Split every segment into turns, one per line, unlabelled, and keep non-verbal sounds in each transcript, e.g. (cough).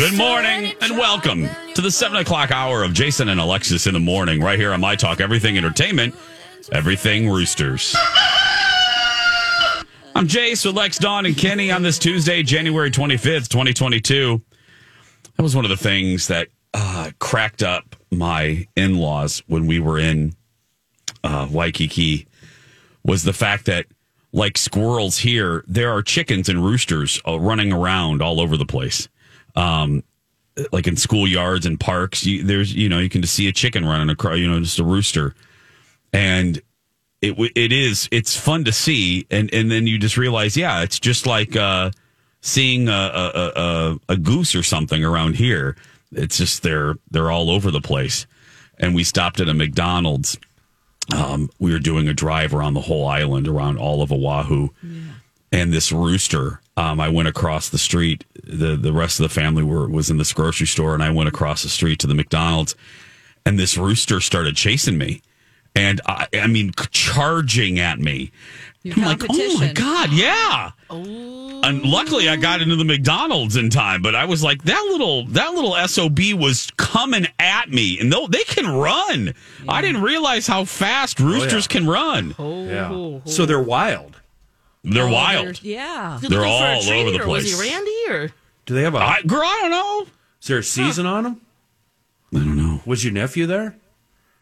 Good morning and welcome to the 7 o'clock hour of Jason and Alexis in the morning, right here on My Talk Everything Entertainment, Everything Roosters. I'm Jace with Lex, Dawn, and Kenny on this Tuesday, January 25th, 2022. That was one of the things that uh, cracked up my in laws when we were in uh, Waikiki was the fact that, like squirrels here, there are chickens and roosters uh, running around all over the place. Um, like in schoolyards and parks, you, there's you know you can just see a chicken running across, you know, just a rooster, and it it is it's fun to see, and and then you just realize, yeah, it's just like uh, seeing a, a, a, a goose or something around here. It's just they're they're all over the place, and we stopped at a McDonald's. Um, we were doing a drive around the whole island, around all of Oahu, and this rooster. Um, I went across the street. the The rest of the family were was in this grocery store, and I went across the street to the McDonald's, and this rooster started chasing me, and I, I mean, charging at me.
Your
I'm like, oh my god, yeah. And luckily, I got into the McDonald's in time. But I was like, that little that little sob was coming at me, and though they can run, I didn't realize how fast roosters can run.
Yeah. So they're wild.
They're
Oh,
wild.
there's- Yeah.
They're
looking for a
all
treat,
over the
or Was he Randy or?
Do they have a?
I, girl, I don't know.
is there a season on them?
I don't know.
Was your nephew there?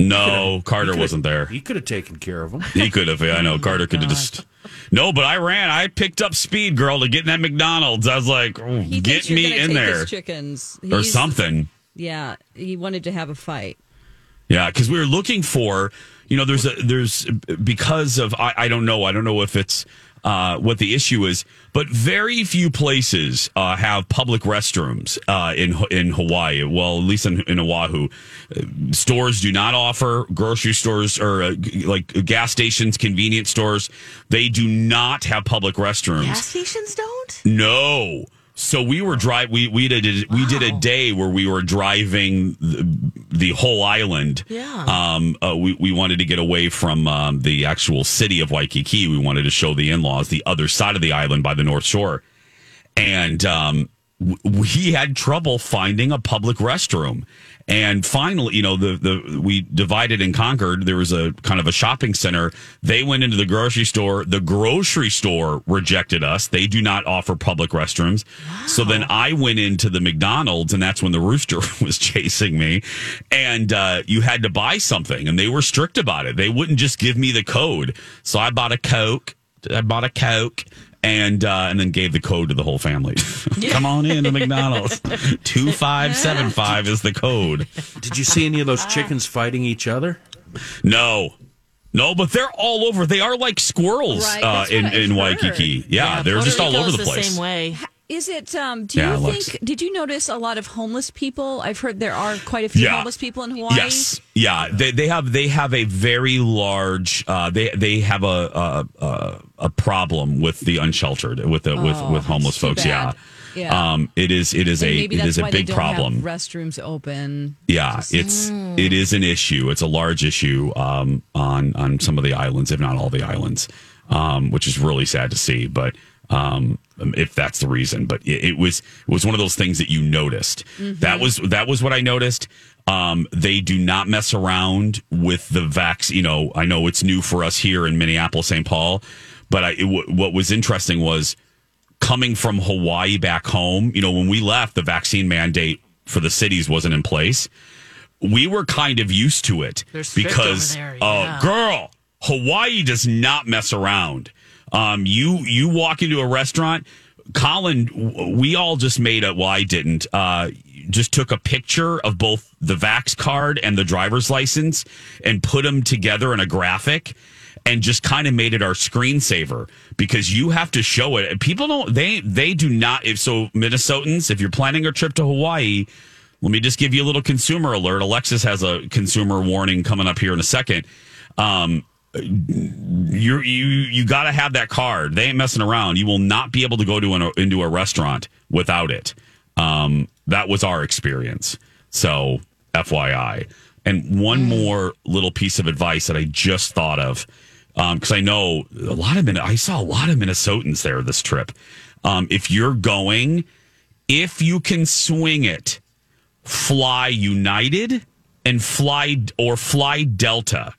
No, Carter wasn't there.
He could have taken care of them.
He could have. I know (laughs) Carter could have just. No, but I ran. I picked up speed, girl, to get in that McDonald's. I was like, oh, get me in there
his chickens
or something.
Yeah, he wanted to have a fight.
Yeah, because we were looking for, you know, there's a there's because of I, I don't know I don't know if it's uh, what the issue is, but very few places uh, have public restrooms uh, in in Hawaii. Well, at least in, in Oahu, Uh, stores do not offer grocery stores or uh, like gas stations, convenience stores. They do not have public restrooms.
Gas stations don't.
No. So we were drive. We we did a, we did a day where we were driving the, the whole island.
Yeah.
Um. Uh, we we wanted to get away from um, the actual city of Waikiki. We wanted to show the in laws the other side of the island by the North Shore, and um, we had trouble finding a public restroom. And finally, you know, the the we divided and conquered. There was a kind of a shopping center. They went into the grocery store. The grocery store rejected us. They do not offer public restrooms. So then I went into the McDonald's, and that's when the rooster (laughs) was chasing me. And uh, you had to buy something, and they were strict about it. They wouldn't just give me the code. So I bought a Coke. I bought a Coke and uh, and then gave the code to the whole family. (laughs) Come on in to McDonald's. (laughs) Two five seven five is the code.
Did you see any of those chickens fighting each other?
No. No, but they're all over. They are like squirrels
Right,
uh,
that's
in,
what I've
in
heard.
Waikiki. Yeah, they're
Puerto
just all
Rico's
over the place.
Same way.
Is it? Um, do
Yeah,
you
it looks-
think? Did you notice a lot of homeless people? I've heard there are quite a few
Yeah.
homeless people in Hawaii.
Yes, yeah, they they have they have a very large uh, they they have a a, a problem with the unsheltered with the with
Oh,
with homeless folks.
bad.
Yeah,
Yeah.
Um, it is it is
And
a it is a big problem.
Restrooms open.
Yeah, it's it is an issue. It's a large issue um, on on some of the islands, if not all the islands, um, which is really sad to see. But um, if that's the reason, but it, it was it was one of those things that you noticed. That was that was what I noticed. Um, they do not mess around with the vax. You know, I know it's new for us here in Minneapolis, St. Paul, but I, it, w- what was interesting was coming from Hawaii back home, you know, when we left, the vaccine mandate for the cities wasn't in place. We were kind of used to it because,
over there,
uh, girl, Hawaii does not mess around. Um, you you walk into a restaurant, Colin. We all just made a. Well, I didn't. Uh, just took a picture of both the Vax card and the driver's license and put them together in a graphic and just kind of made it our screensaver because you have to show it. People don't they they do not if so Minnesotans, if you're planning a trip to Hawaii, let me just give you a little consumer alert. Alexis has a consumer warning coming up here in a second. Um you you you got to have that card. They ain't messing around. You will not be able to go to an, into a restaurant without it. Um, that was our experience. So, FYI. And one more little piece of advice that I just thought of, because I know a lot of Min- I saw a lot of Minnesotans there this trip. Um, if you're going if you can swing it, fly United and fly or fly Delta.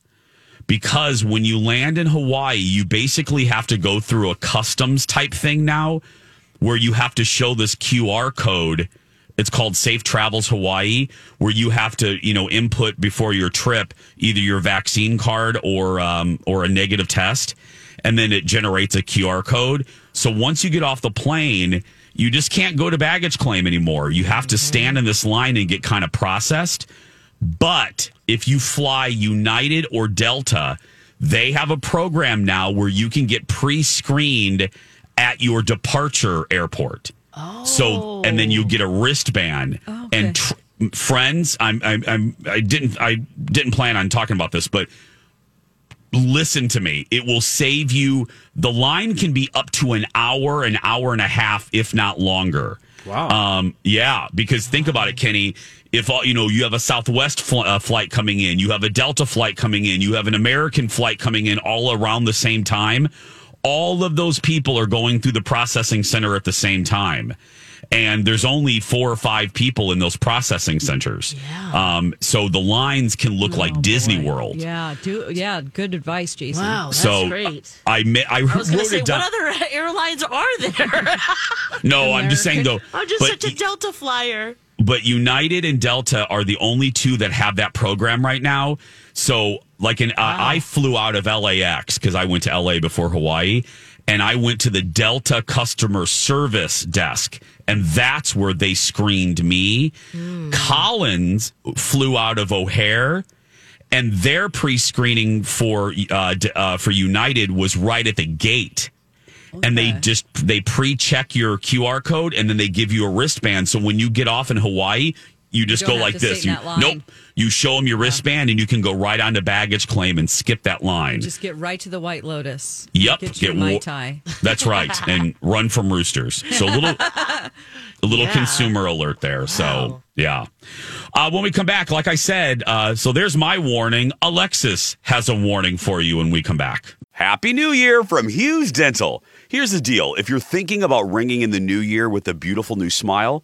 Because when you land in Hawaii, you basically have to go through a customs type thing now where you have to show this QR code. It's called Safe Travels Hawaii, where you have to, you know, input before your trip either your vaccine card or um, or a negative test, and then it generates a QR code. So once you get off the plane, you just can't go to baggage claim anymore. You have to stand in this line and get kind of processed. But if you fly United or Delta, they have a program now where you can get pre screened at your departure airport. Oh. So, and then you oh. get a wristband.
Oh, okay.
And tr- friends, I'm, I'm, I'm, I didn't, I didn't plan on talking about this, but listen to me. It will save you. The line can be up to an hour, an hour and a half, if not longer.
Wow.
Um, yeah, because think about it, Kenny. If all, you know, you have a Southwest fl- uh, flight coming in, you have a Delta flight coming in, you have an American flight coming in, all around the same time. All of those people are going through the processing center at the same time, and there's only four or five people in those processing centers.
Yeah.
Um, so the lines can look like Disney World.
Yeah, do yeah, good advice, Jason.
Wow, that's
So
great.
I ma- I,
I was going
wrote
to say,
it down.
what other (laughs) airlines are there?
no, I'm just saying though.
I'm just
but
such a Delta flyer.
but United and Delta are the only two that have that program right now. So, like, in, uh, I flew out of LAX because I went to LA before Hawaii, and I went to the Delta customer service desk, and that's where they screened me. Collins flew out of O'Hare. And their pre-screening for uh, d- uh, for United was right at the gate and they just they pre-check your QR code and then they give you a wristband. So when you get off in Hawaii, you just
don't
go like this. You, nope. You show them your wristband and you can go right on to baggage claim and skip that line.
Just get right to the White Lotus.
Yep,
Get your
get
Mai
wa-
Tai. (laughs)
That's right, and run from roosters. So a little, (laughs) a little
Yeah.
consumer alert there. So yeah. Uh, when we come back, like I said, uh, so there's my warning. Alexis has a warning for you when we come back.
Happy New Year from Hughes Dental. Here's the deal if you're thinking about ringing in the new year with a beautiful new smile,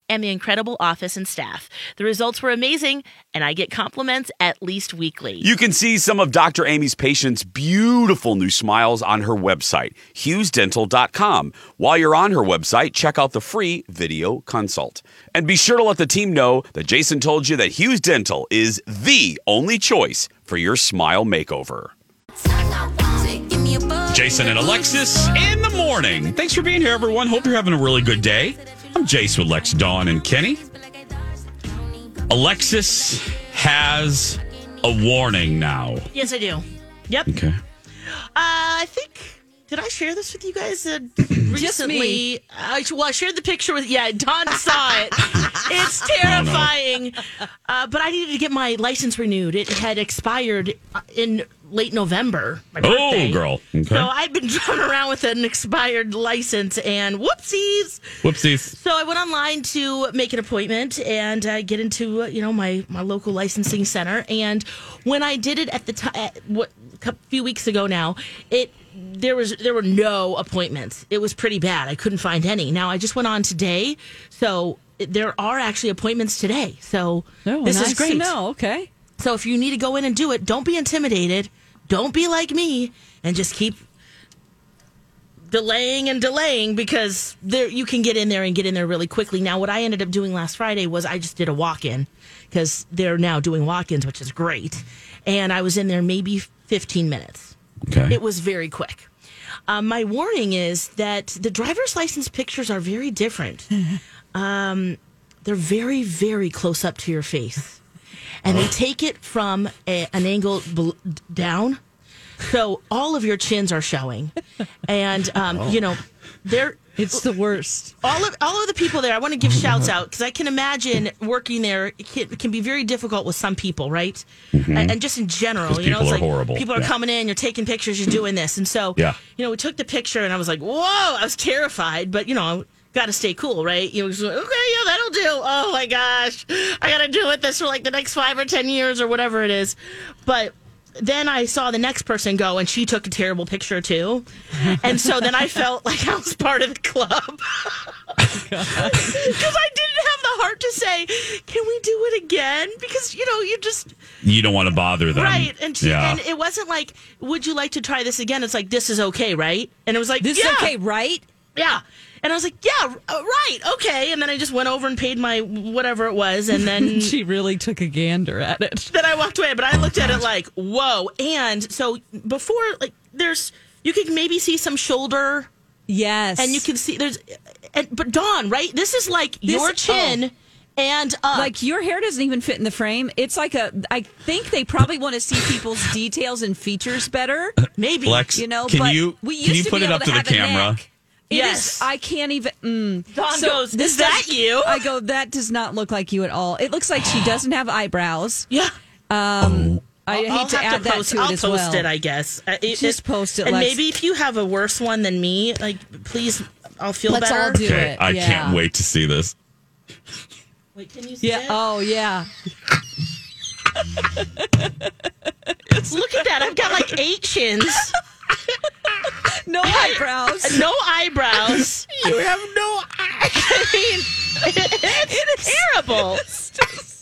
and the incredible office and staff. The results were amazing, and I get compliments at least weekly.
You can see some of Dr. Amy's patients' beautiful new smiles on her website, hughesdental.com. While you're on her website, check out the free video consult. And be sure to let the team know that Jason told you that Hughes Dental is the only choice for your smile makeover.
Jason and Alexis in the morning. Thanks for being here, everyone. Hope you're having a really good day. I'm Jace with Lex, Dawn, and Kenny. Alexis has a warning now.
Yes, I do. Yep.
Okay.
Uh, I think. Did I share this with you guys uh, (clears throat) recently?
me.
I, well, I shared the picture with. Yeah, Dawn saw it. (laughs) it's terrifying. uh, but I needed to get my license renewed. It had expired uh, in late November. My birthday.
Oh, girl. Okay.
So I'd been (laughs) driving around with an expired license, and whoopsies.
Whoopsies.
So I went online to make an appointment and uh, get into uh, you know my my local licensing center. And when I did it at the time, what a few weeks ago now, it there was there were no appointments. It was pretty bad. I couldn't find any. Now I just went on today, so there are actually appointments today. So
Oh,
this
nice
is great.
No. Okay.
So if you need to go in and do it, don't be intimidated. Don't be like me and just keep delaying and delaying because there you can get in there and get in there really quickly. Now, what I ended up doing last Friday was I just did a walk in because they're now doing walk ins, which is great. And I was in there maybe 15 minutes.
Okay.
It was very quick. Um, my warning is that the driver's license pictures are very different. (laughs) um, they're very, very close up to your face. And they take it from a, an angle bel- down. So all of your chins are showing. And, um, you know, they're.
It's the worst.
All of all of the people there, I want to give shouts out because I can imagine working there it can, it can be very difficult with some people, right? And, and just in general,
'Cause
you know,
people
it's
are
like
horrible.
people are
Yeah.
coming in, you're taking pictures, you're doing this, and so
Yeah.
you know, we took the picture, and I was like, whoa, I was terrified, but you know. Got to stay cool, right? You know, like, okay, yeah, that'll do. Oh my gosh, I got to deal with this for like the next five or ten years or whatever it is. But then I saw the next person go, and she took a terrible picture too, (laughs) and so then I felt like I was part of the club (laughs) because I didn't have the heart to say, "Can we do it again?" Because you know, you just
you don't want to bother them.
right, and she,
yeah.
and it wasn't like, "Would you like to try this again?" It's like, "This is okay, right?" And it was like,
This
yeah,
is okay, right?
yeah." And I was like, "Yeah, uh, right, okay." And then I just went over and paid my whatever it was, and then (laughs)
She really took a gander at it.
then I walked away. But I looked at it like, "Whoa!" And so before, like, there's you could maybe see some shoulder
Yes.
and you can see there's and, but Dawn, right? This is like your chin and up.
like your hair doesn't even fit in the frame. It's like a. I think they probably want to see people's details and features better.
maybe
Lex,
You know,
can
but
you
we used
can you
to
put
be
it up
to
to the
have a
camera?
Neck. It is-
Yes.
I can't even. Mm.
Dawn
So
goes,
this
"Is that you?"
I go, that does not look like you at all. It looks like she doesn't have eyebrows. (gasps)
Yeah.
Um, I hate
I'll
to add that
post,
to
I'll
it as
post
well.
it, I guess. Uh, it-
Just
it-
post it,
And
Lex.
maybe if you have a worse one than me, like please, I'll feel
Let's
better.
all do
Okay,
it.
I
yeah.
can't wait to see this.
Wait, can you see
Yeah.
it?
Oh, yeah. (laughs)
Look at that! I've got like eight chins, (laughs) (laughs)
No eyebrows.
no eyebrows. (laughs) you have no. (laughs) I mean, it's terrible.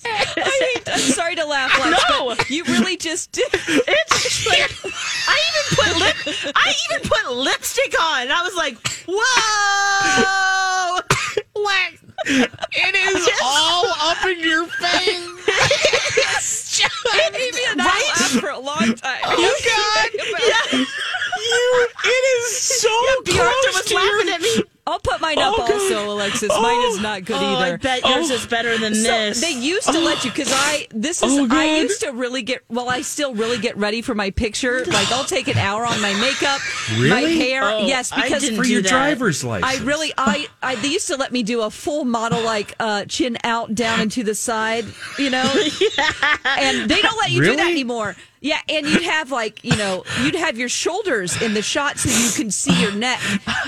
I hate, I'm sorry to laugh, Lex,
No.
but you really just did.
It's like I even put lip. I even put lipstick on. And I was like, whoa! What? It is all up in your face.
Maybe I laughed for a long time.
Oh God! Yeah. You. It is so Bjorn was laughing at me.
I'll put mine up
Oh,
also, Alexis. Mine is not good
Oh,
either.
I bet yours is better than
So
this.
they used to let you because I this is
Oh,
I used to really get well I still really get ready for my picture like I'll take an hour on my makeup my hair
Oh,
yes
I
because
didn't
For
do
your
that.
driver's license.
I really I, I they used to let me do a full model like uh chin out down and to the side you know (laughs) and they don't let you do that anymore yeah and you'd have like you know you'd have your shoulders in the shot so you can see your neck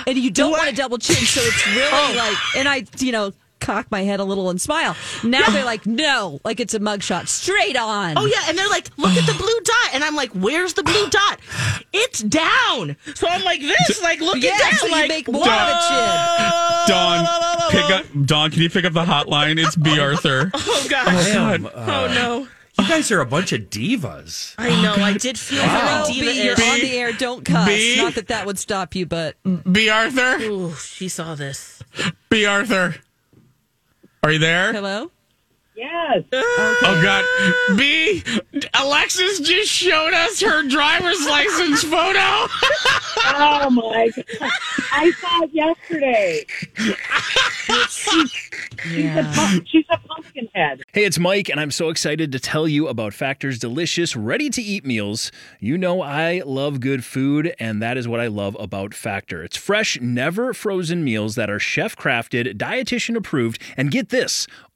and you don't want a double chin so it's really
Oh.
like and I you know cock my head a little and smile now they're like no like it's a mugshot straight on
Oh yeah, and they're like, "Look at the blue dot," and I'm like, "Where's the blue dot?" It's down. So I'm like this, like looking
Yeah,
down,
so you
like
make more of a chin.
Dawn, pick up. Dawn, can you pick up the hotline? It's B. Arthur. (laughs)
Oh god.
Damn, uh,
Oh no.
You guys are a bunch of divas.
I know. Oh, I did feel
Oh,
very
diva. you're on the air. Don't cuss.
B?
Not that that would stop you, but
B. Arthur.
Ooh, she saw this.
B. Arthur. Are you there?
hello.
Yes. (laughs)
Oh God, B. Alexis just showed us her driver's license photo. (laughs)
Oh my god. I saw it yesterday.
Yeah.
She's a pumpkin head.
Hey, it's Mike, and I'm so excited to tell you about Factor's delicious, ready to eat meals. You know, I love good food, and that is what I love about Factor. It's fresh, never frozen meals that are chef crafted, dietitian approved, and get this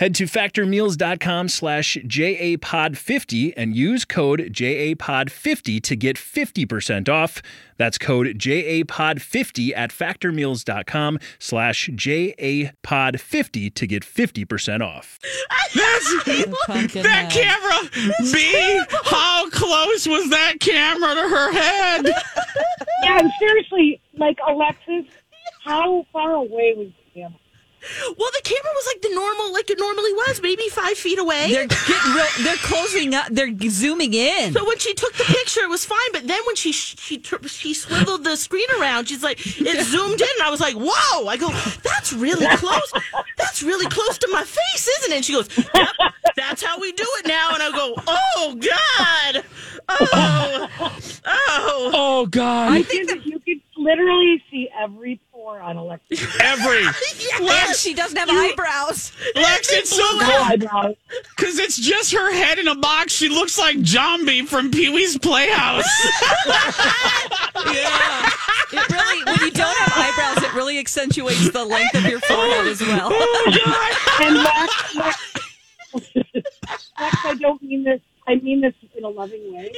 Head to factormeals.com slash JAPOD50 and use code JAPOD50 to get 50% off. That's code JAPOD50 at factormeals.com slash JAPOD50 to get 50% off.
That's (laughs) that
head.
camera. B, how close was that camera to her head?
Yeah, and seriously, like Alexis, how far away was the camera?
Well, the camera was like the normal, like it normally was, maybe five feet away.
They're getting real, they're closing up. They're zooming in.
So when she took the picture, it was fine. But then when she she she swiveled the screen around, she's like, it zoomed in, and I was like, whoa! I go, that's really close. That's really close to my face, isn't it? And she goes, yep, that's how we do it now. And I go, oh god, oh, oh.
Oh God!
You can, you can literally see every pore on Alexis.
Every (laughs)
And
Lex,
she doesn't have eyebrows.
Lex, it's so
No
cool
eyebrows.
because it's just her head in a box. She looks like Jambi from Pee Wee's Playhouse. (laughs) (laughs)
Yeah. It really, when you don't have eyebrows, it really accentuates the length of your forehead oh, as well.
Oh and Lex, Lex, Lex, I don't mean this. I mean this in a loving way.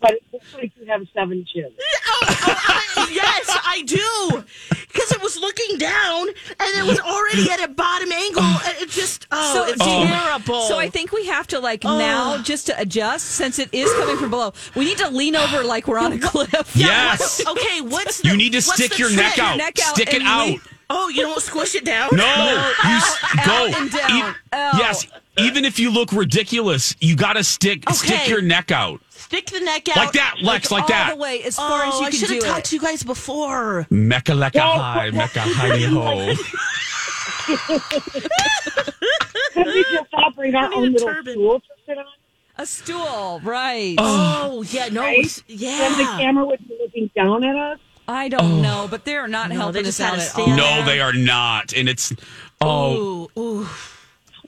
But it looks like you have seven chins.
Oh, oh, I, yes, I do. Because it was looking down, and it was already at a bottom angle. And it just, oh,
So-
it's
Oh.
terrible.
So I think we have to like oh. now just to adjust since it is coming from below. We need to lean over like we're on a (gasps) cliff.
Yes.
Okay, what's the,
You need to stick your neck
trick?
out.
Neck out
Stick it out.
lean-
Oh, you don't squish it down?
No, you s- go
and down. Oh.
Yes, even if you look ridiculous, you got to stick stick your neck out
Stick the neck out.
like that, Lex, like
all
that.
the way as far as
Oh,
you
I
can
should have talked
it.
to you guys before.
Mecca lecca
Well,
high,
well,
mecca hidey ho. (laughs)
We just all bring our own
a
little
turban.
stool to sit on?
A stool, right?
Oh, oh yeah, no,
Right?
it's-
Then the camera would be looking down at us.
I don't oh. know, but they're not
No,
helping
they
us out
had to
at all.
No, they are not, and it's oh
Ooh, ooh.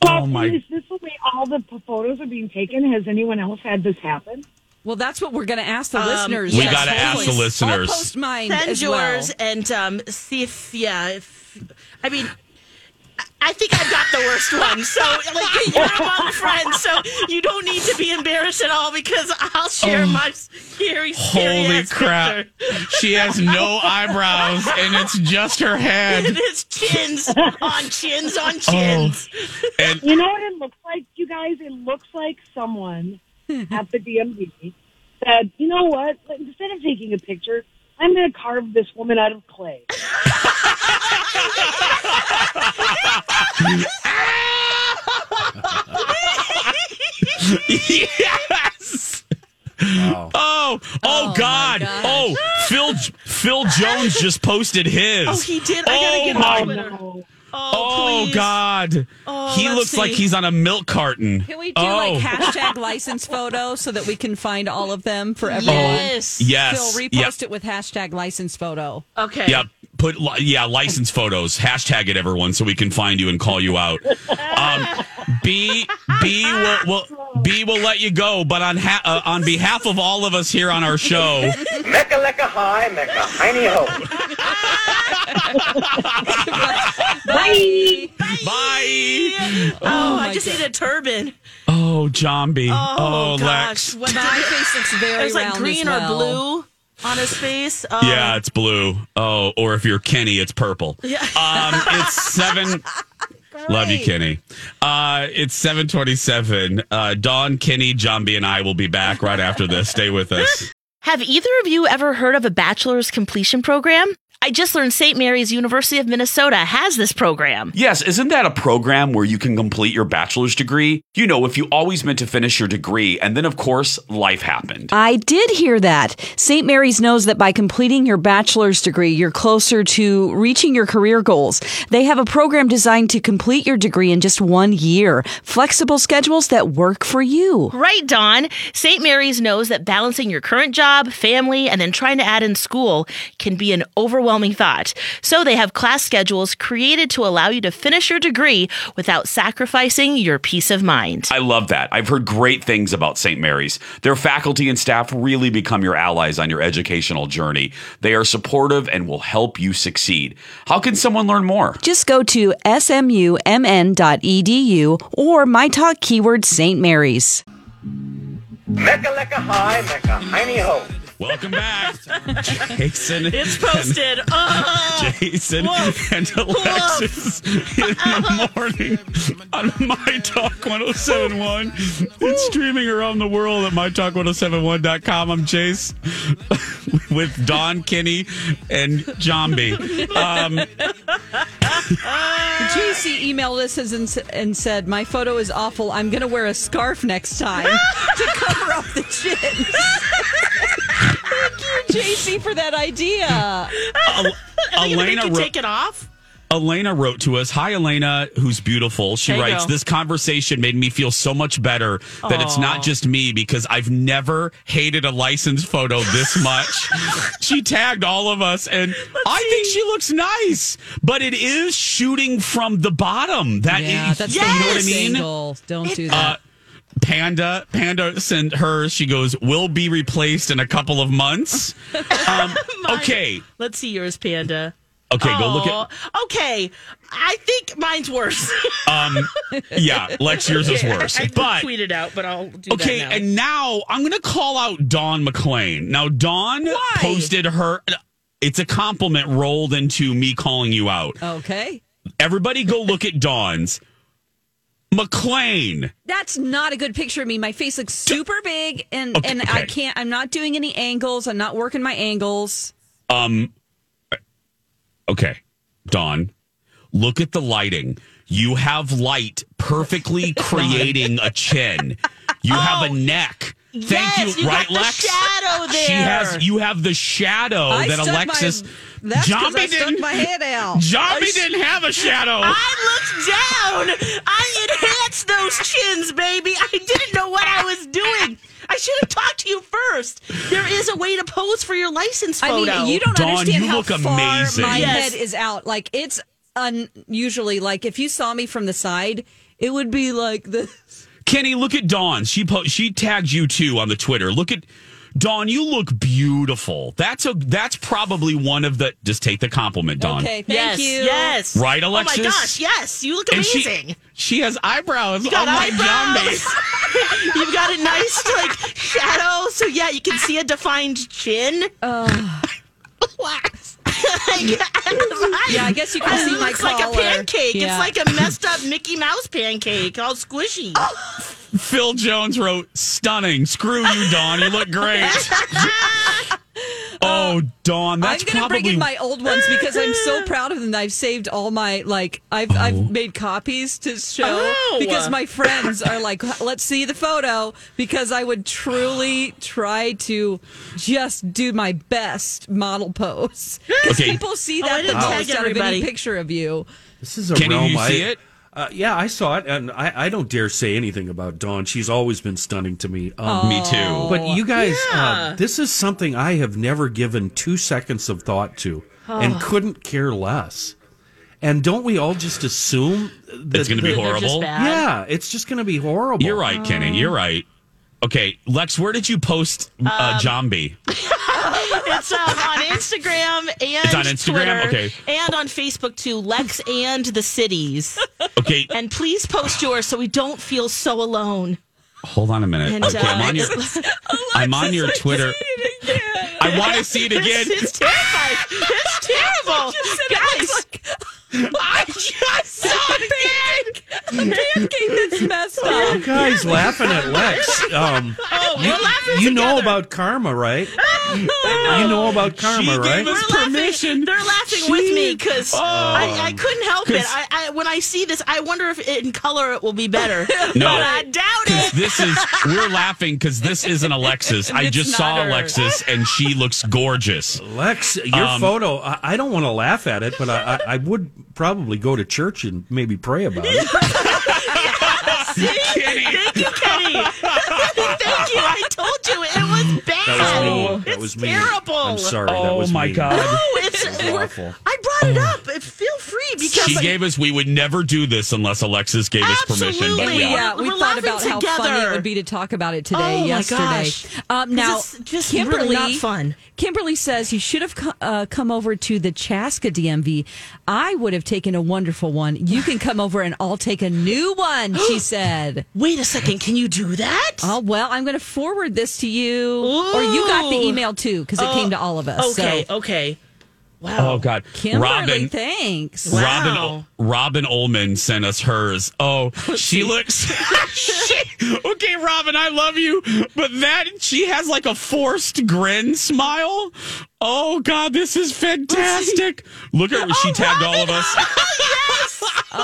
Well,
Oh, my-
is this the way all the photos are being taken? Has anyone else had this happen?
Well, that's what we're going to ask the
Um,
listeners.
We
Yes,
gotta ask the listeners.
I'll post mine
Send
as
yours
well.
and um, see if, yeah, if, I mean, I- I think I've got the worst one. So, like, (laughs) you're among friends, so you don't need to be embarrassed at all because I'll share oh. my scary, scary
holy
ass
crap!
picture.
She has no eyebrows, and it's just her
And
head. (laughs)
it's chins on chins on chins. Oh.
And
You know what it looks like, you guys? It looks like someone at the DMV said, you know what? Instead of taking a picture, I'm going to carve this woman out of clay. (laughs)
yes.
Wow.
Oh, oh, oh
my
God! Oh, Phil Phil Jones just posted his.
Oh, he did? I gotta
Oh,
get
my
on Twitter.
No.
Oh,
Oh. God!
Oh,
he
let's
looks like he's on a milk carton.
Can we do
oh.
like hashtag license photo so that we can find all of them for everyone?
Yes.
Yes.
Phil,
Yep.
repost it with hashtag license photo.
Okay.
Yep. Put yeah license photos. Hashtag it everyone so we can find you and call you out. Um, B B will, will B will let you go, but on ha- uh, on behalf of all of us here on our show,
Mecca lecca high, mecca hiney ho. (laughs)
Bye.
bye.
Oh, I just
God.
ate a turban.
Oh, Jambi.
Oh,
Oh,
gosh.
Lex.
What
My face looks
It
very
was like green
as
or blue on his face. Oh.
Yeah, it's blue. Oh, or if you're Kenny, it's purple.
Yeah.
Um, it's seven. (laughs) Love you, Kenny. Uh, it's seven twenty-seven. Uh, Dawn, Kenny, Jambi, and I will be back right after this. Stay with us.
Have either of you ever heard of a bachelor's completion program? I just learned St. Mary's University of Minnesota has this program.
Yes, isn't that a program where you can complete your bachelor's degree? You know, if you always meant to finish your degree, and then of course, life happened.
I did hear that. St. Mary's knows that by completing your bachelor's degree, you're closer to reaching your career goals. They have a program designed to complete your degree in just one year. Flexible schedules that work for you.
Right, Dawn. St. Mary's knows that balancing your current job, family, and then trying to add in school can be an overwhelming overwhelming thought. So they have class schedules created to allow you to finish your degree without sacrificing your peace of mind.
I love that. I've heard great things about St. Mary's. Their faculty and staff really become your allies on your educational journey. They are supportive and will help you succeed. How can someone learn more?
Just go to smumn.edu or my talk keyword St. Mary's.
Mecca lecca hi, Mecca hiney ho.
Welcome back, Jason.
It's posted. Uh,
Jason and Alexis in the morning on My Talk 1071. It's streaming around the world at MyTalk1071.com. I'm Jace (laughs) with Dawn Kenny and Jambi. Um, (laughs)
JC emailed us and, and said, My photo is awful. I'm going to wear a scarf next time (laughs) to cover up the chin. Thank you, JC, for that idea.
Al- (laughs)
I think you
Elena wrote,
take it off.
Elena wrote to us. Hi, Elena, who's beautiful. She
There
writes. This conversation made me feel so much better that it's not just me because I've never hated a license photo this (laughs) much. she tagged all of us, and I think she looks nice, but it is shooting from the bottom. That
Yeah,
is-
that's
you know what I mean?
angle. Don't do
Uh,
that.
Panda, Panda sent her. She goes, "Will be replaced in a couple of months." (laughs) Um, okay,
Let's see yours, Panda.
okay, go look at.
Okay, I think mine's worse. (laughs)
Um, yeah, Lex, yours is worse.
I
But
tweeted out, but I'll do
okay,
that now.
and now I'm going to call out Dawn McClain. Now, Dawn posted her. It's a compliment rolled into me calling you out.
okay.
Everybody, go look at Dawn's. McClain.
That's not a good picture of me. My face looks super big, and
Okay,
and I can't. I'm not doing any angles. I'm not working my angles.
Um. Okay, Dawn. Look at the lighting. You have light perfectly (laughs) creating a chin. You have a neck. Thank
Yes,
you,
you
right,
got the
Lex?
shadow
She has. You have the shadow
I
that
stuck my-
Alexis.
That's 'cause
Jambi
I
didn't.
my head out.
Jambi didn't have a shadow.
I looked down. I enhanced those chins, baby. I didn't know what I was doing. I should have talked to you first. There is a way to pose for your license
I
photo.
mean, you don't
Dawn,
understand
you
how
look
far
amazing.
my
Yes.
head is out. Like it's unusually like if you saw me from the side, it would be like this.
Kenny, look at Dawn. She po- she tagged you too on the Twitter. Look at Dawn. You look beautiful. That's a that's probably one of the. Just take the compliment, Dawn.
Okay, thank
yes,
you.
yes.
Right, Alexis?
Oh my gosh, yes. You look
And
amazing.
she she has eyebrows.
got
oh my
eyebrows.
Jambi. (laughs) (laughs)
You've got a nice like shadow, so yeah, you can see a defined chin. Oh. (laughs) Wax. (laughs)
Yeah, I guess you can see my
It's like a pancake.
Yeah.
It's like a messed up Mickey Mouse pancake, all squishy. Oh.
Phil Jones wrote, "Stunning. Screw you, Dawn. You look great." (laughs) oh, Dawn, that's
I'm gonna
probably
bring in my old ones because I'm so proud of them. that I've saved all my like I've oh. I've made copies to show
Oh.
because my friends are like, let's see the photo because I would truly try to just do my best model pose. 'Cause
Okay.
people see
Oh, I
the
didn't tag
most out of any picture of you.
This is a
Kenny,
realm.
you
I-
see it?
Uh, yeah, I saw it, and I, I don't dare say anything about Dawn. She's always been stunning to me. Um,
Me too.
But you guys,
Yeah.
uh, this is something I have never given two seconds of thought to, and couldn't care less. And don't we all just assume that
It's going to be
that-
just
horrible.
bad.
Yeah, it's just going to be horrible.
You're right, Kenny. You're right. Okay, Lex, where did you post uh, Jambi? (laughs)
It's um, on Instagram and
It's on Instagram?
Twitter,
Okay.
and on Facebook too. Lex and the cities.
Okay,
And please post yours so we don't feel so alone.
hold on a minute.
And,
Okay, I'm
uh,
on your I'm on your Twitter. I want to see it again.
It's, terrifying. It's terrible, (laughs) guys.
I just saw (laughs) it again.
Pancake that's messed up.
You guys laughing at Lex. Um,
Oh, we're laughing
you know about karma, right? (laughs) you know about karma,
She
right?
gave us
We're laughing. They're laughing with me because
Oh.
I, I couldn't help it. I, I when I see this, I wonder if in color it will be better.
No.
but I doubt it.
this is we're laughing because this isn't Alexis. I just saw
her.
Alexis and she looks gorgeous.
Lex, your
Um,
photo, I, I don't want to laugh at it, but I, I, I would probably go to church and maybe pray about it. (laughs)
Kenny.
Thank you, Kenny. (laughs) Thank you. I told you it was bad.
That was me. That
It's
was me.
terrible.
I'm sorry. that
Oh
was
my
me.
God.
No, it's
was
we're-
awful.
I brought it up. It- Feel free because
She
like,
gave us. We would never do this unless Alexis gave us permission. But
Absolutely.
yeah.
yeah, we
We're
thought
laughing
about how funny
together.
it would be to talk about it today,
Oh, my
yesterday.
gosh.
Um, now,
'Cause it's just really not fun.
Kimberly says you should have co- uh, come over to the Chaska DMV. I would have taken a wonderful one. You can come over and I'll take a new one, she (gasps) said.
Wait a second. Can you do that?
Oh, well, I'm going to forward this to you. Or you got the email too, because it came to all of us.
Okay.
So,
Okay. Wow.
Oh God,
Kimberly,
Robin.
thanks.
Wow.
Robin Robin Ullman sent us hers. Oh, (laughs) oh she looks. (laughs) she, okay, Robin, I love you, but that she has like a forced grin smile. Oh God, this is (laughs) oh, fantastic. Look at her. She oh, tagged all of us.
Oh, oh.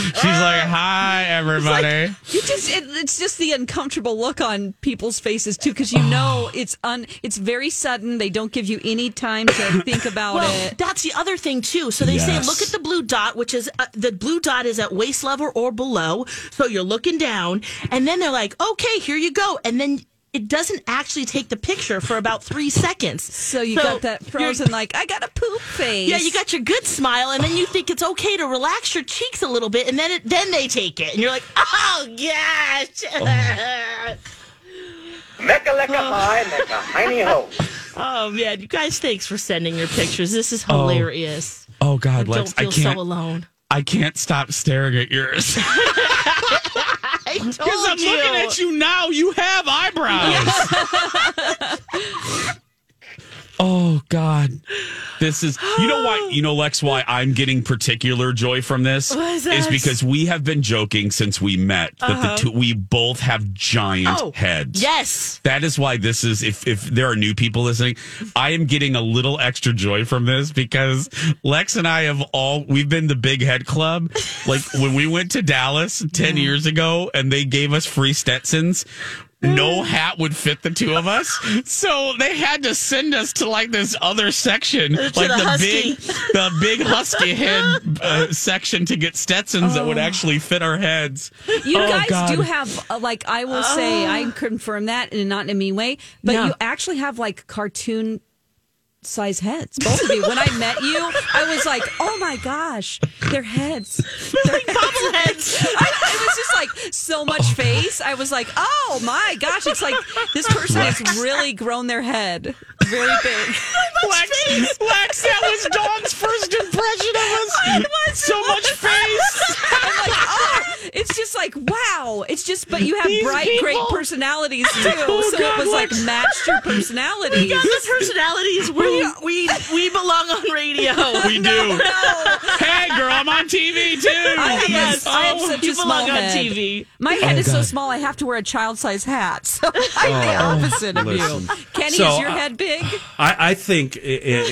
She's like, "Hi, everybody."
You just it, it's just the uncomfortable look on people's faces too because you know (sighs) it's un it's very sudden. They don't give you any time to (coughs) think about
Well,
it.
that's the other thing too. So they
Yes.
say look at the blue dot, which is uh, the blue dot is at waist level or below. So you're looking down, and then they're like, "Okay, here you go," and then it doesn't actually take the picture for about three seconds.
So you got that
you're-
frozen like I got a poop face.
Yeah, you got your good smile, and then you think it's okay to relax your cheeks a little bit, and then it, then they take it, and you're like, "Oh gosh."
Mecca lecca hi, mecca oh. hiney ho. (laughs)
Oh man, you guys, thanks for sending your pictures. This is oh. hilarious.
Oh God, Lex,
Don't
I
feel so
can't.
alone.
I can't stop staring at yours (laughs)
I told
because I'm
you.
looking at you now. You have eyebrows. (laughs) oh God, this is. You know why? You know, Lex, why I'm getting particular joy from this
What is
because we have been joking since we met that the two we both have giant
Uh-huh. Oh,
heads.
Yes.
That is why this is. If if there are new people listening, I am getting a little extra joy from this because Lex and I have all we've been the Big Head Club. Like when we went to Dallas ten years ago, and they gave us free Stetsons. No hat would fit the two of us, so they had to send us to like this other section, like
the
the, big, the big husky (laughs) head uh, section to get Stetsons that would actually fit our heads.
You
Oh,
guys
God.
do have uh, like I will say I confirm that and not in a mean way, but
Yeah.
you actually have like cartoon size heads. Both of you. When I met you, I was like, oh my gosh, their heads. They're like
bobbleheads.
I, it was just like so much oh. face. I was like, oh my gosh, it's like this person has really grown their head very big. (laughs)
Lex, Lex, that was Dawn's first impression of us. (laughs) so much face. (laughs)
I'm like, oh, it's just like wow. It's just, but you have
These
bright, great personalities oh too.
Oh,
so
God,
it was like matched your personality.
got the personalities. We we we belong on radio. (laughs)
We do. Hey, girl, I'm on TV too.
I have,
Yes.
a, I have
Oh,
such
you
a small
belong on. TV.
My head is so
God.
small, I have to wear a child-size hat. So (laughs) I'm the opposite of
listen.
you. Kenny,
So,
is your
uh,
head big?
I, I think, and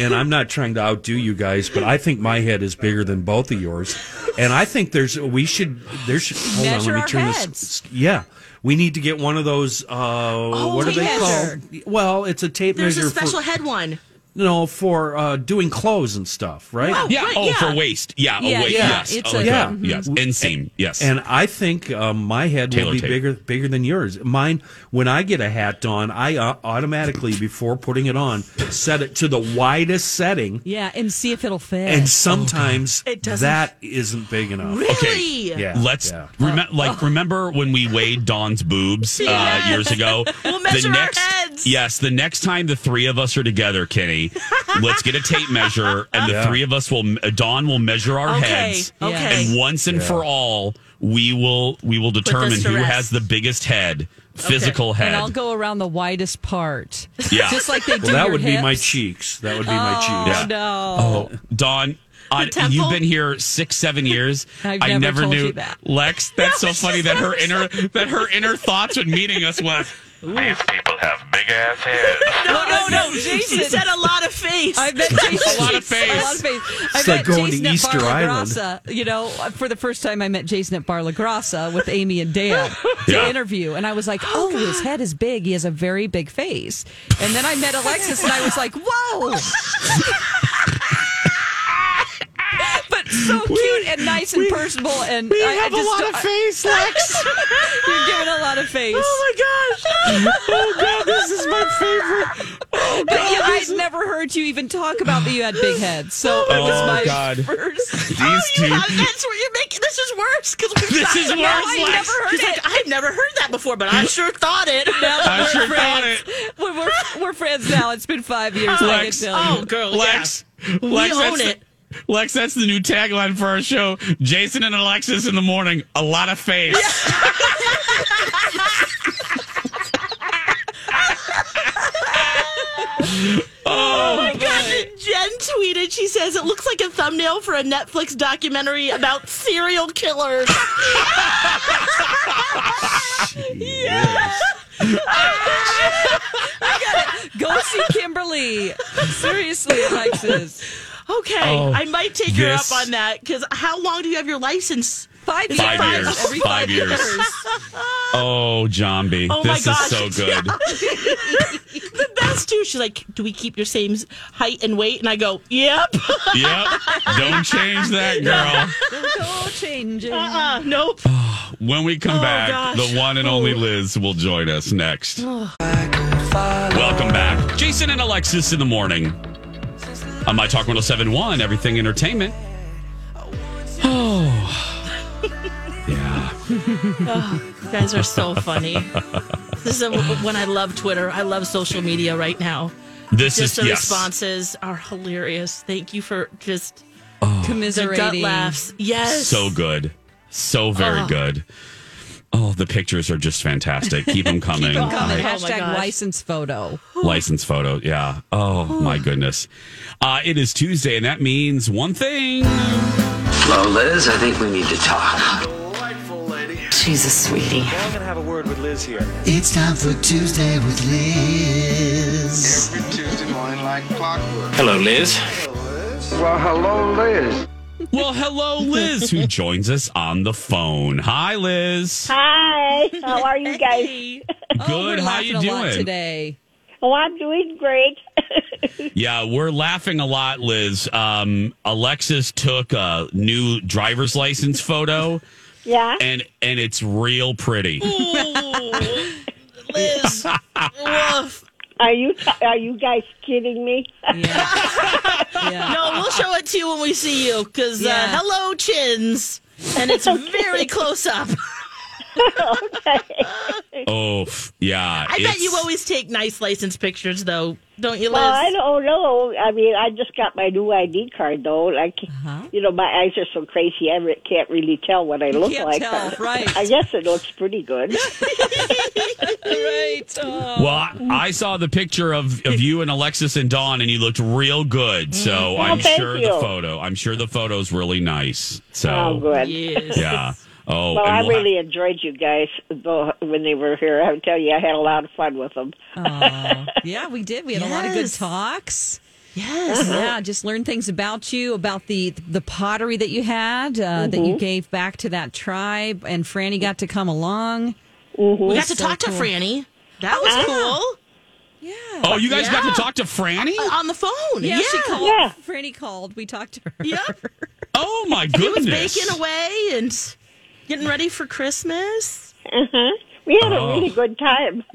and I'm not trying to outdo you guys, but I think my head is bigger than both of yours, and I think there's we should there should hold on.
Measure
Let me
our
turn
heads.
this. Yeah, we need to get one of those. Uh, what are
tape
they
measure.
called? Well, it's a tape
There's
measure
a special
for
head one.
No for uh, doing clothes and stuff, right?
Wow.
Yeah.
Right,
oh,
yeah.
for waist. Yeah.
Yeah,
oh, wait.
yeah,
Yes.
it's
oh,
a-
okay.
Yeah.
Yes. Inseam. Yes.
And I think um, my head
Taylor
will be
tape.
bigger bigger than yours. Mine, when I get a hat on, I uh, automatically before putting it on set it to the widest setting,
Yeah, and see if it'll fit.
and sometimes
It doesn't-
that isn't big enough.
Really?
Yeah,
Let's
yeah.
remember, like, remember when we weighed Dawn's boobs uh,
Yes.
years ago? (laughs)
We'll measure
the
our
next,
heads.
Yes, the next time the three of us are together, Kenny, (laughs) let's get a tape measure, and the
Yeah.
three of us will. Uh, Dawn will measure our
Okay,
heads,
okay.
and once and for all, we will we will determine who
rest.
has the biggest head, physical
and
head.
And I'll go around the widest part.
Yeah. (laughs)
Just like they do
that
your
would be my cheeks. That would be my
Oh,
cheeks.
Yeah.
no.
Oh, Dawn. On, you've been here six, seven years. (laughs)
I've
I
never
never
told
knew
you that.
Lex. That's so funny that her inner that her inner thoughts when meeting us was
These people have big ass heads. (laughs)
No, no, no. (laughs)
Jason.
She said a lot of face.
I met (laughs) Jason.
A lot of face.
A lot of face. I
It's
met
like going to
Jason at
Easter
Bar La
Island.
Grassa. You know, for the first time, I met Jason at Bar La Grassa with Amy and Dan to
Yeah.
interview, and I was like, "Oh, oh his head is big. He has a very big face." And then I met Alexis, and I was like, "Whoa!" But so cute and nice and personable, and
we
I,
have
I just,
a lot of face, Lex. (laughs)
You're giving a lot of face.
oh my gosh.
oh God, this is my favorite. Oh god, yeah, I'd is...
never heard you even talk about that you had big heads. So it oh, was
Oh,
my
God.
first.
These
Oh,
two.
you have, that's where you're making. This is worse because
This is worse,
I
Lex.
never heard it. I've never heard that before, but I sure thought it.
I
We're
sure thought
friends.
it.
We're, we're, we're friends now. It's been five years. I can
Lex.
tell you.
Oh, girl,
Lex,
yeah.
Lex,
we own
that's
it.
The, Lex, that's the new tagline for our show. Jason and Alexis in the morning. A lot of face. (laughs)
Oh, oh my gosh! and Jen tweeted. She says it looks like a thumbnail for a Netflix documentary about serial killers. (laughs) yes. I got it.
Go see Kimberly. Seriously, Alexis.
Okay,
Oh,
I might take her up on that because how long do you have your license?
Five,
Is it
Five years.
Every
Five
five,
years.
years. (laughs)
Oh, Jambi.
Oh my
this
gosh.
is so good.
The best too. She's like, "Do we keep your same height and weight?" And I go, "Yep."
yep. Don't change that, (laughs) girl.
Go changing.
uh, nope. (sighs)
When we come
Oh,
back,
gosh.
the one and only Liz will join us next. Welcome back. Jason and Alexis in the morning. On My Talk 1071, Everything Entertainment. Oh. (laughs) yeah.
oh, You guys are so funny. This is a, when I love Twitter. I love social media right now.
This
Just
is
the
yes.
responses are hilarious. Thank you for just oh. the gut
Commiserating.
laughs. Yes.
So good. So very
Oh.
good. Oh, the pictures are just fantastic. Keep them (laughs) coming.
Come
I-
and
my
hashtag
gosh.
license photo.
license photo. Yeah. Oh, my goodness. Uh, it is Tuesday, and that means one thing.
Hello, Liz. I think we need to talk.
Delightful lady.
She's a sweetie.
I'm gonna have a word with Liz here.
It's time for Tuesday with Liz.
Every Tuesday morning like clockwork.
Hello, Liz.
Well, hello, Liz.
Well, hello, Liz, who joins us on the phone. Hi, Liz.
Hi, how are you guys? (laughs)
Oh,
Good.
we're
How
laughing
you doing?
today?
Oh, I'm doing great. (laughs)
Yeah, we're laughing a lot, Liz. Um, Alexis took a new driver's license photo,
Yeah.
and and it's real pretty.
Liz. (laughs) Woof.
Are you are you guys kidding me? (laughs)
Yeah.
No, we'll show it to you when we see you because uh, hello, chins. And it's (laughs) very close up. (laughs) (laughs)
Oh, yeah.
I bet you always take nice license pictures, though, don't you, Liz?
Well, I don't know. I mean, I just got my new ID card though. Like, uh-huh. you know, my eyes are so crazy, I can't really tell what I look
can't
like.
tell, (laughs) right.
I guess it looks pretty good. (laughs)
right. Oh.
Well, I, I saw the picture of, of you and Alexis and Dawn, and you looked real good. So mm-hmm.
Oh,
I'm
thank
sure the photo. I'm sure the photo's really nice. So
Oh, good.
Yes.
yeah. Oh,
Well, I
we'll ha-
really enjoyed you guys though when they were here. I tell you, I had a lot of fun with them.
Oh. (laughs) Yeah, we did. We had a lot of good
Yes.
talks.
Yes.
Yeah, just learn things about you, about the the pottery that you had, uh, that
Mm-hmm.
you gave back to that tribe, and Franny got to come along.
We got to
So
talk to. Franny. That was cool.
Yeah.
Oh, you guys got to talk to Franny?
Uh, on the phone.
Yeah,
Yeah.
she called.
Yeah.
Franny called. We talked to her.
Yep.
Oh my goodness. (laughs)
He was baking away and getting ready for Christmas.
Uh-huh. We had
Oh.
a really good time. (laughs)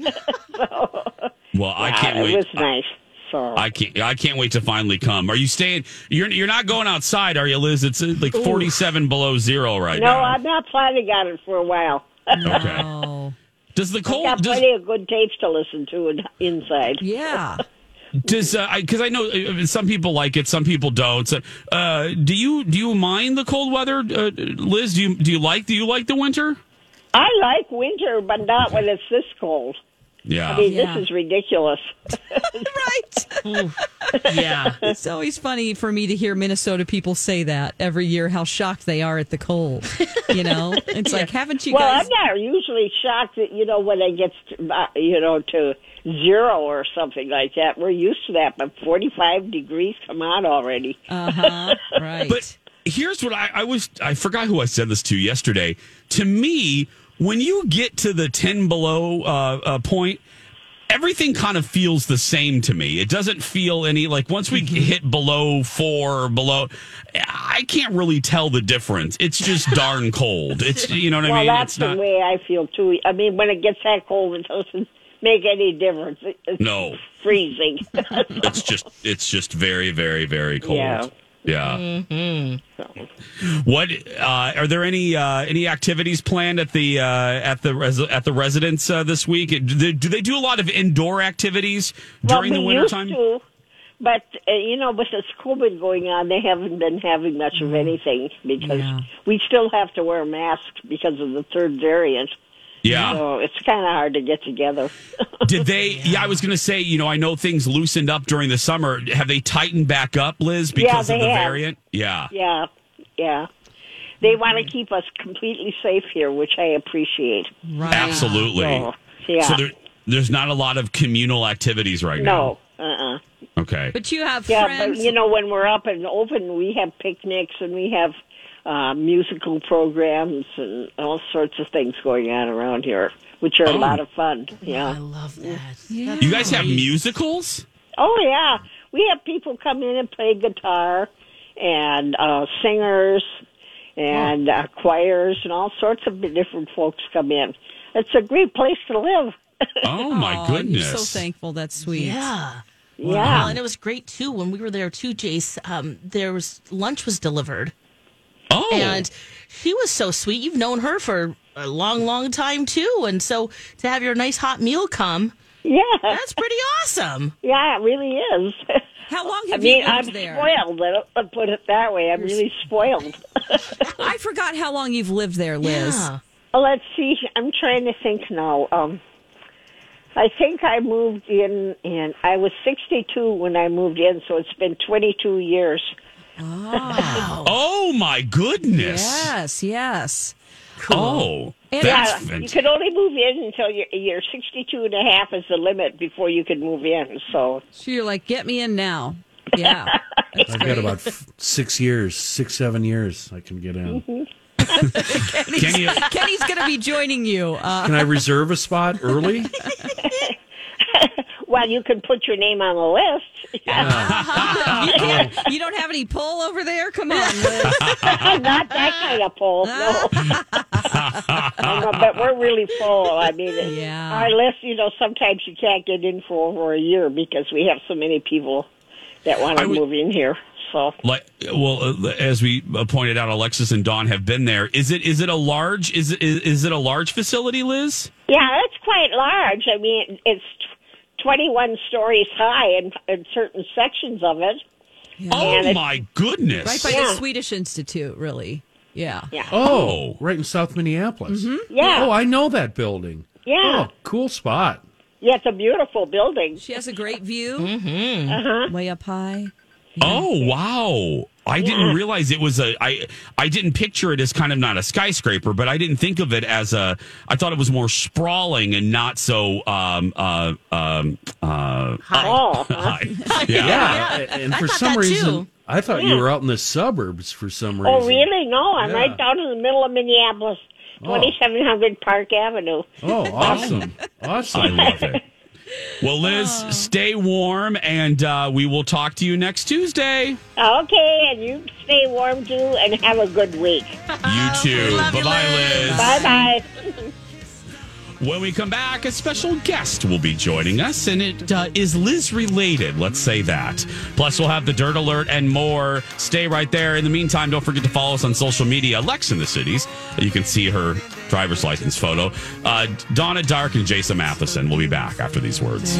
Well, I
Yeah,
can't wait.
it
wait.
was nice. So
I can't. I can't wait to finally come. Are you staying? You're you're not going outside, are you, Liz? It's uh, like 47 below zero right
no,
now.
No, I'm not planning on it for a while.
Okay. (laughs) Does the
I've
cold?
got
Does,
plenty of good tapes to listen to in, inside.
yeah.
Does uh, because I, know uh, some people like it, some people don't. So, uh, do you do you mind the cold weather, uh, Liz? Do you do you like do you like the winter?
I like winter, but not when it's this cold.
Yeah.
I mean,
Yeah.
this is ridiculous. (laughs)
right.
Yeah. (laughs)
It's always funny for me to hear Minnesota people say that every year, how shocked they are at the cold. You know, it's like, haven't you
well,
guys?
I'm not usually shocked that you know when it gets to, uh, you know to zero or something like that. We're used to that, but 45 degrees, come on already.
Uh huh. (laughs) Right.
But here's what I, I was I forgot who I said this to yesterday. To me, when you get to the ten below uh, uh, point, everything kind of feels the same to me. It doesn't feel any like once we mm-hmm. hit below four or below, I can't really tell the difference. It's just darn cold. It's (laughs) you know what
well,
I mean.
that's
It's
the
not.
way I feel too. I mean, when it gets that cold, it doesn't make any difference. It's
No,
freezing. (laughs)
it's just it's just very very very cold.
Yeah.
Yeah.
mm-hmm.
What uh, are there any uh, any activities planned at the uh, at the res- at the residence uh, this week? Do they, do they do a lot of indoor activities during
well,
the
we
wintertime?
used to, but uh, you know, with this COVID going on, they haven't been having much of anything because
Yeah.
we still have to wear masks because of the third variant.
Yeah.
So it's kind of hard to get together.
Did they? (laughs) Yeah. I was going to say. You know, I know things loosened up during the summer. Have they tightened back up, Liz,
Yeah,
because of the
have.
variant? Yeah.
yeah, yeah. They want to keep us completely safe here, which I appreciate.
Right.
Absolutely.
So, yeah.
So there, there's not a lot of communal activities right now.
no. Uh-uh.
Okay.
But you have
Yeah,
friends.
but you know, when we're up and open, we have picnics and we have uh, musical programs and all sorts of things going on around here, which are
Oh.
a lot of fun. Yeah.
I love that.
You guys have musicals?
Oh yeah, we have people come in and play guitar, and uh, singers, and uh, choirs, and all sorts of different folks come in. It's a great place to live. (laughs)
Oh my goodness.
You're so thankful. That's sweet.
Yeah.
Yeah.
Well, and it was great too when we were there too, Jace. Um, there was lunch was delivered,
Oh.
and she was so sweet. You've known her for a long, long time too, and so to have your nice hot meal come,
Yeah,
that's pretty awesome. (laughs)
yeah, it really is.
How long
I
have
mean,
you
I'm
lived there?
spoiled. I'll- I'll put it that way. I'm really spoiled. (laughs)
I forgot how long you've lived there, Liz.
Yeah.
Well, let's see. I'm trying to think now. Um, I think I moved in, and I was 62 when I moved in, so it's been 22 years.
Oh my goodness.
Yes, yes.
Oh,
And-
that's
yeah, you
fantastic.
could only move in until you're, you're 62 and a half is the limit before you can move in. So,
So you're like, get me in now. Yeah. (laughs)
I've
great.
got about f- six years, six, seven years I can get in.
Kenny's,
Can you- (laughs)
Kenny's going to be joining you. Uh,
Can I reserve a spot early? (laughs)
well, you can put your name on the list. (laughs)
you, (laughs) can't, you don't have any pull over there? Come on, Liz. (laughs)
Not that kind of pull, no. no. But we're really full. I mean,
Yeah.
our list, you know, sometimes you can't get in for over a year because we have so many people that want to
would-
move in here. So,
Like, well, uh, as we uh, pointed out, Alexis and Dawn have been there. Is it is it a large is it is, is it a large facility, Liz?
yeah, it's quite large. I mean, it's tw- 21 stories high in, in certain sections of it.
Oh my goodness!
Right by
Yeah.
the Swedish Institute, really. Yeah.
Yeah.
Oh, right in South Minneapolis.
Yeah.
Oh, I know that building.
Yeah.
Oh, cool spot.
Yeah, it's a beautiful building.
She has a great view.
Mm-hmm.
Uh-huh.
Way up high.
Oh wow! I didn't realize it was a. I I didn't picture it as kind of not a skyscraper, but I didn't think of it as a. I thought it was more sprawling and not so. Um. Uh. Um. Uh. (laughs)
Oh,
high. (laughs) (laughs) Yeah.
Yeah, and for some reason,
too.
I thought you were out in the suburbs for some reason.
Oh, really? No, I'm
Yeah.
right down in the middle of Minneapolis, 2700 Park Avenue.
Oh, awesome, awesome.
I love it. Well, Liz, stay warm, and uh, we will talk to you next Tuesday.
Okay, and you stay warm too, and have a good week.
You (laughs) too. Bye bye,
Liz.
Liz.
Bye bye. (laughs)
When we come back, a special guest will be joining us, and it uh, is Liz related. Let's say that. Plus, we'll have the dirt alert and more. Stay right there. In the meantime, don't forget to follow us on social media. Lex in the cities. You can see her driver's license photo. Uh, Donna Dark and Jason Matheson will be back after these words.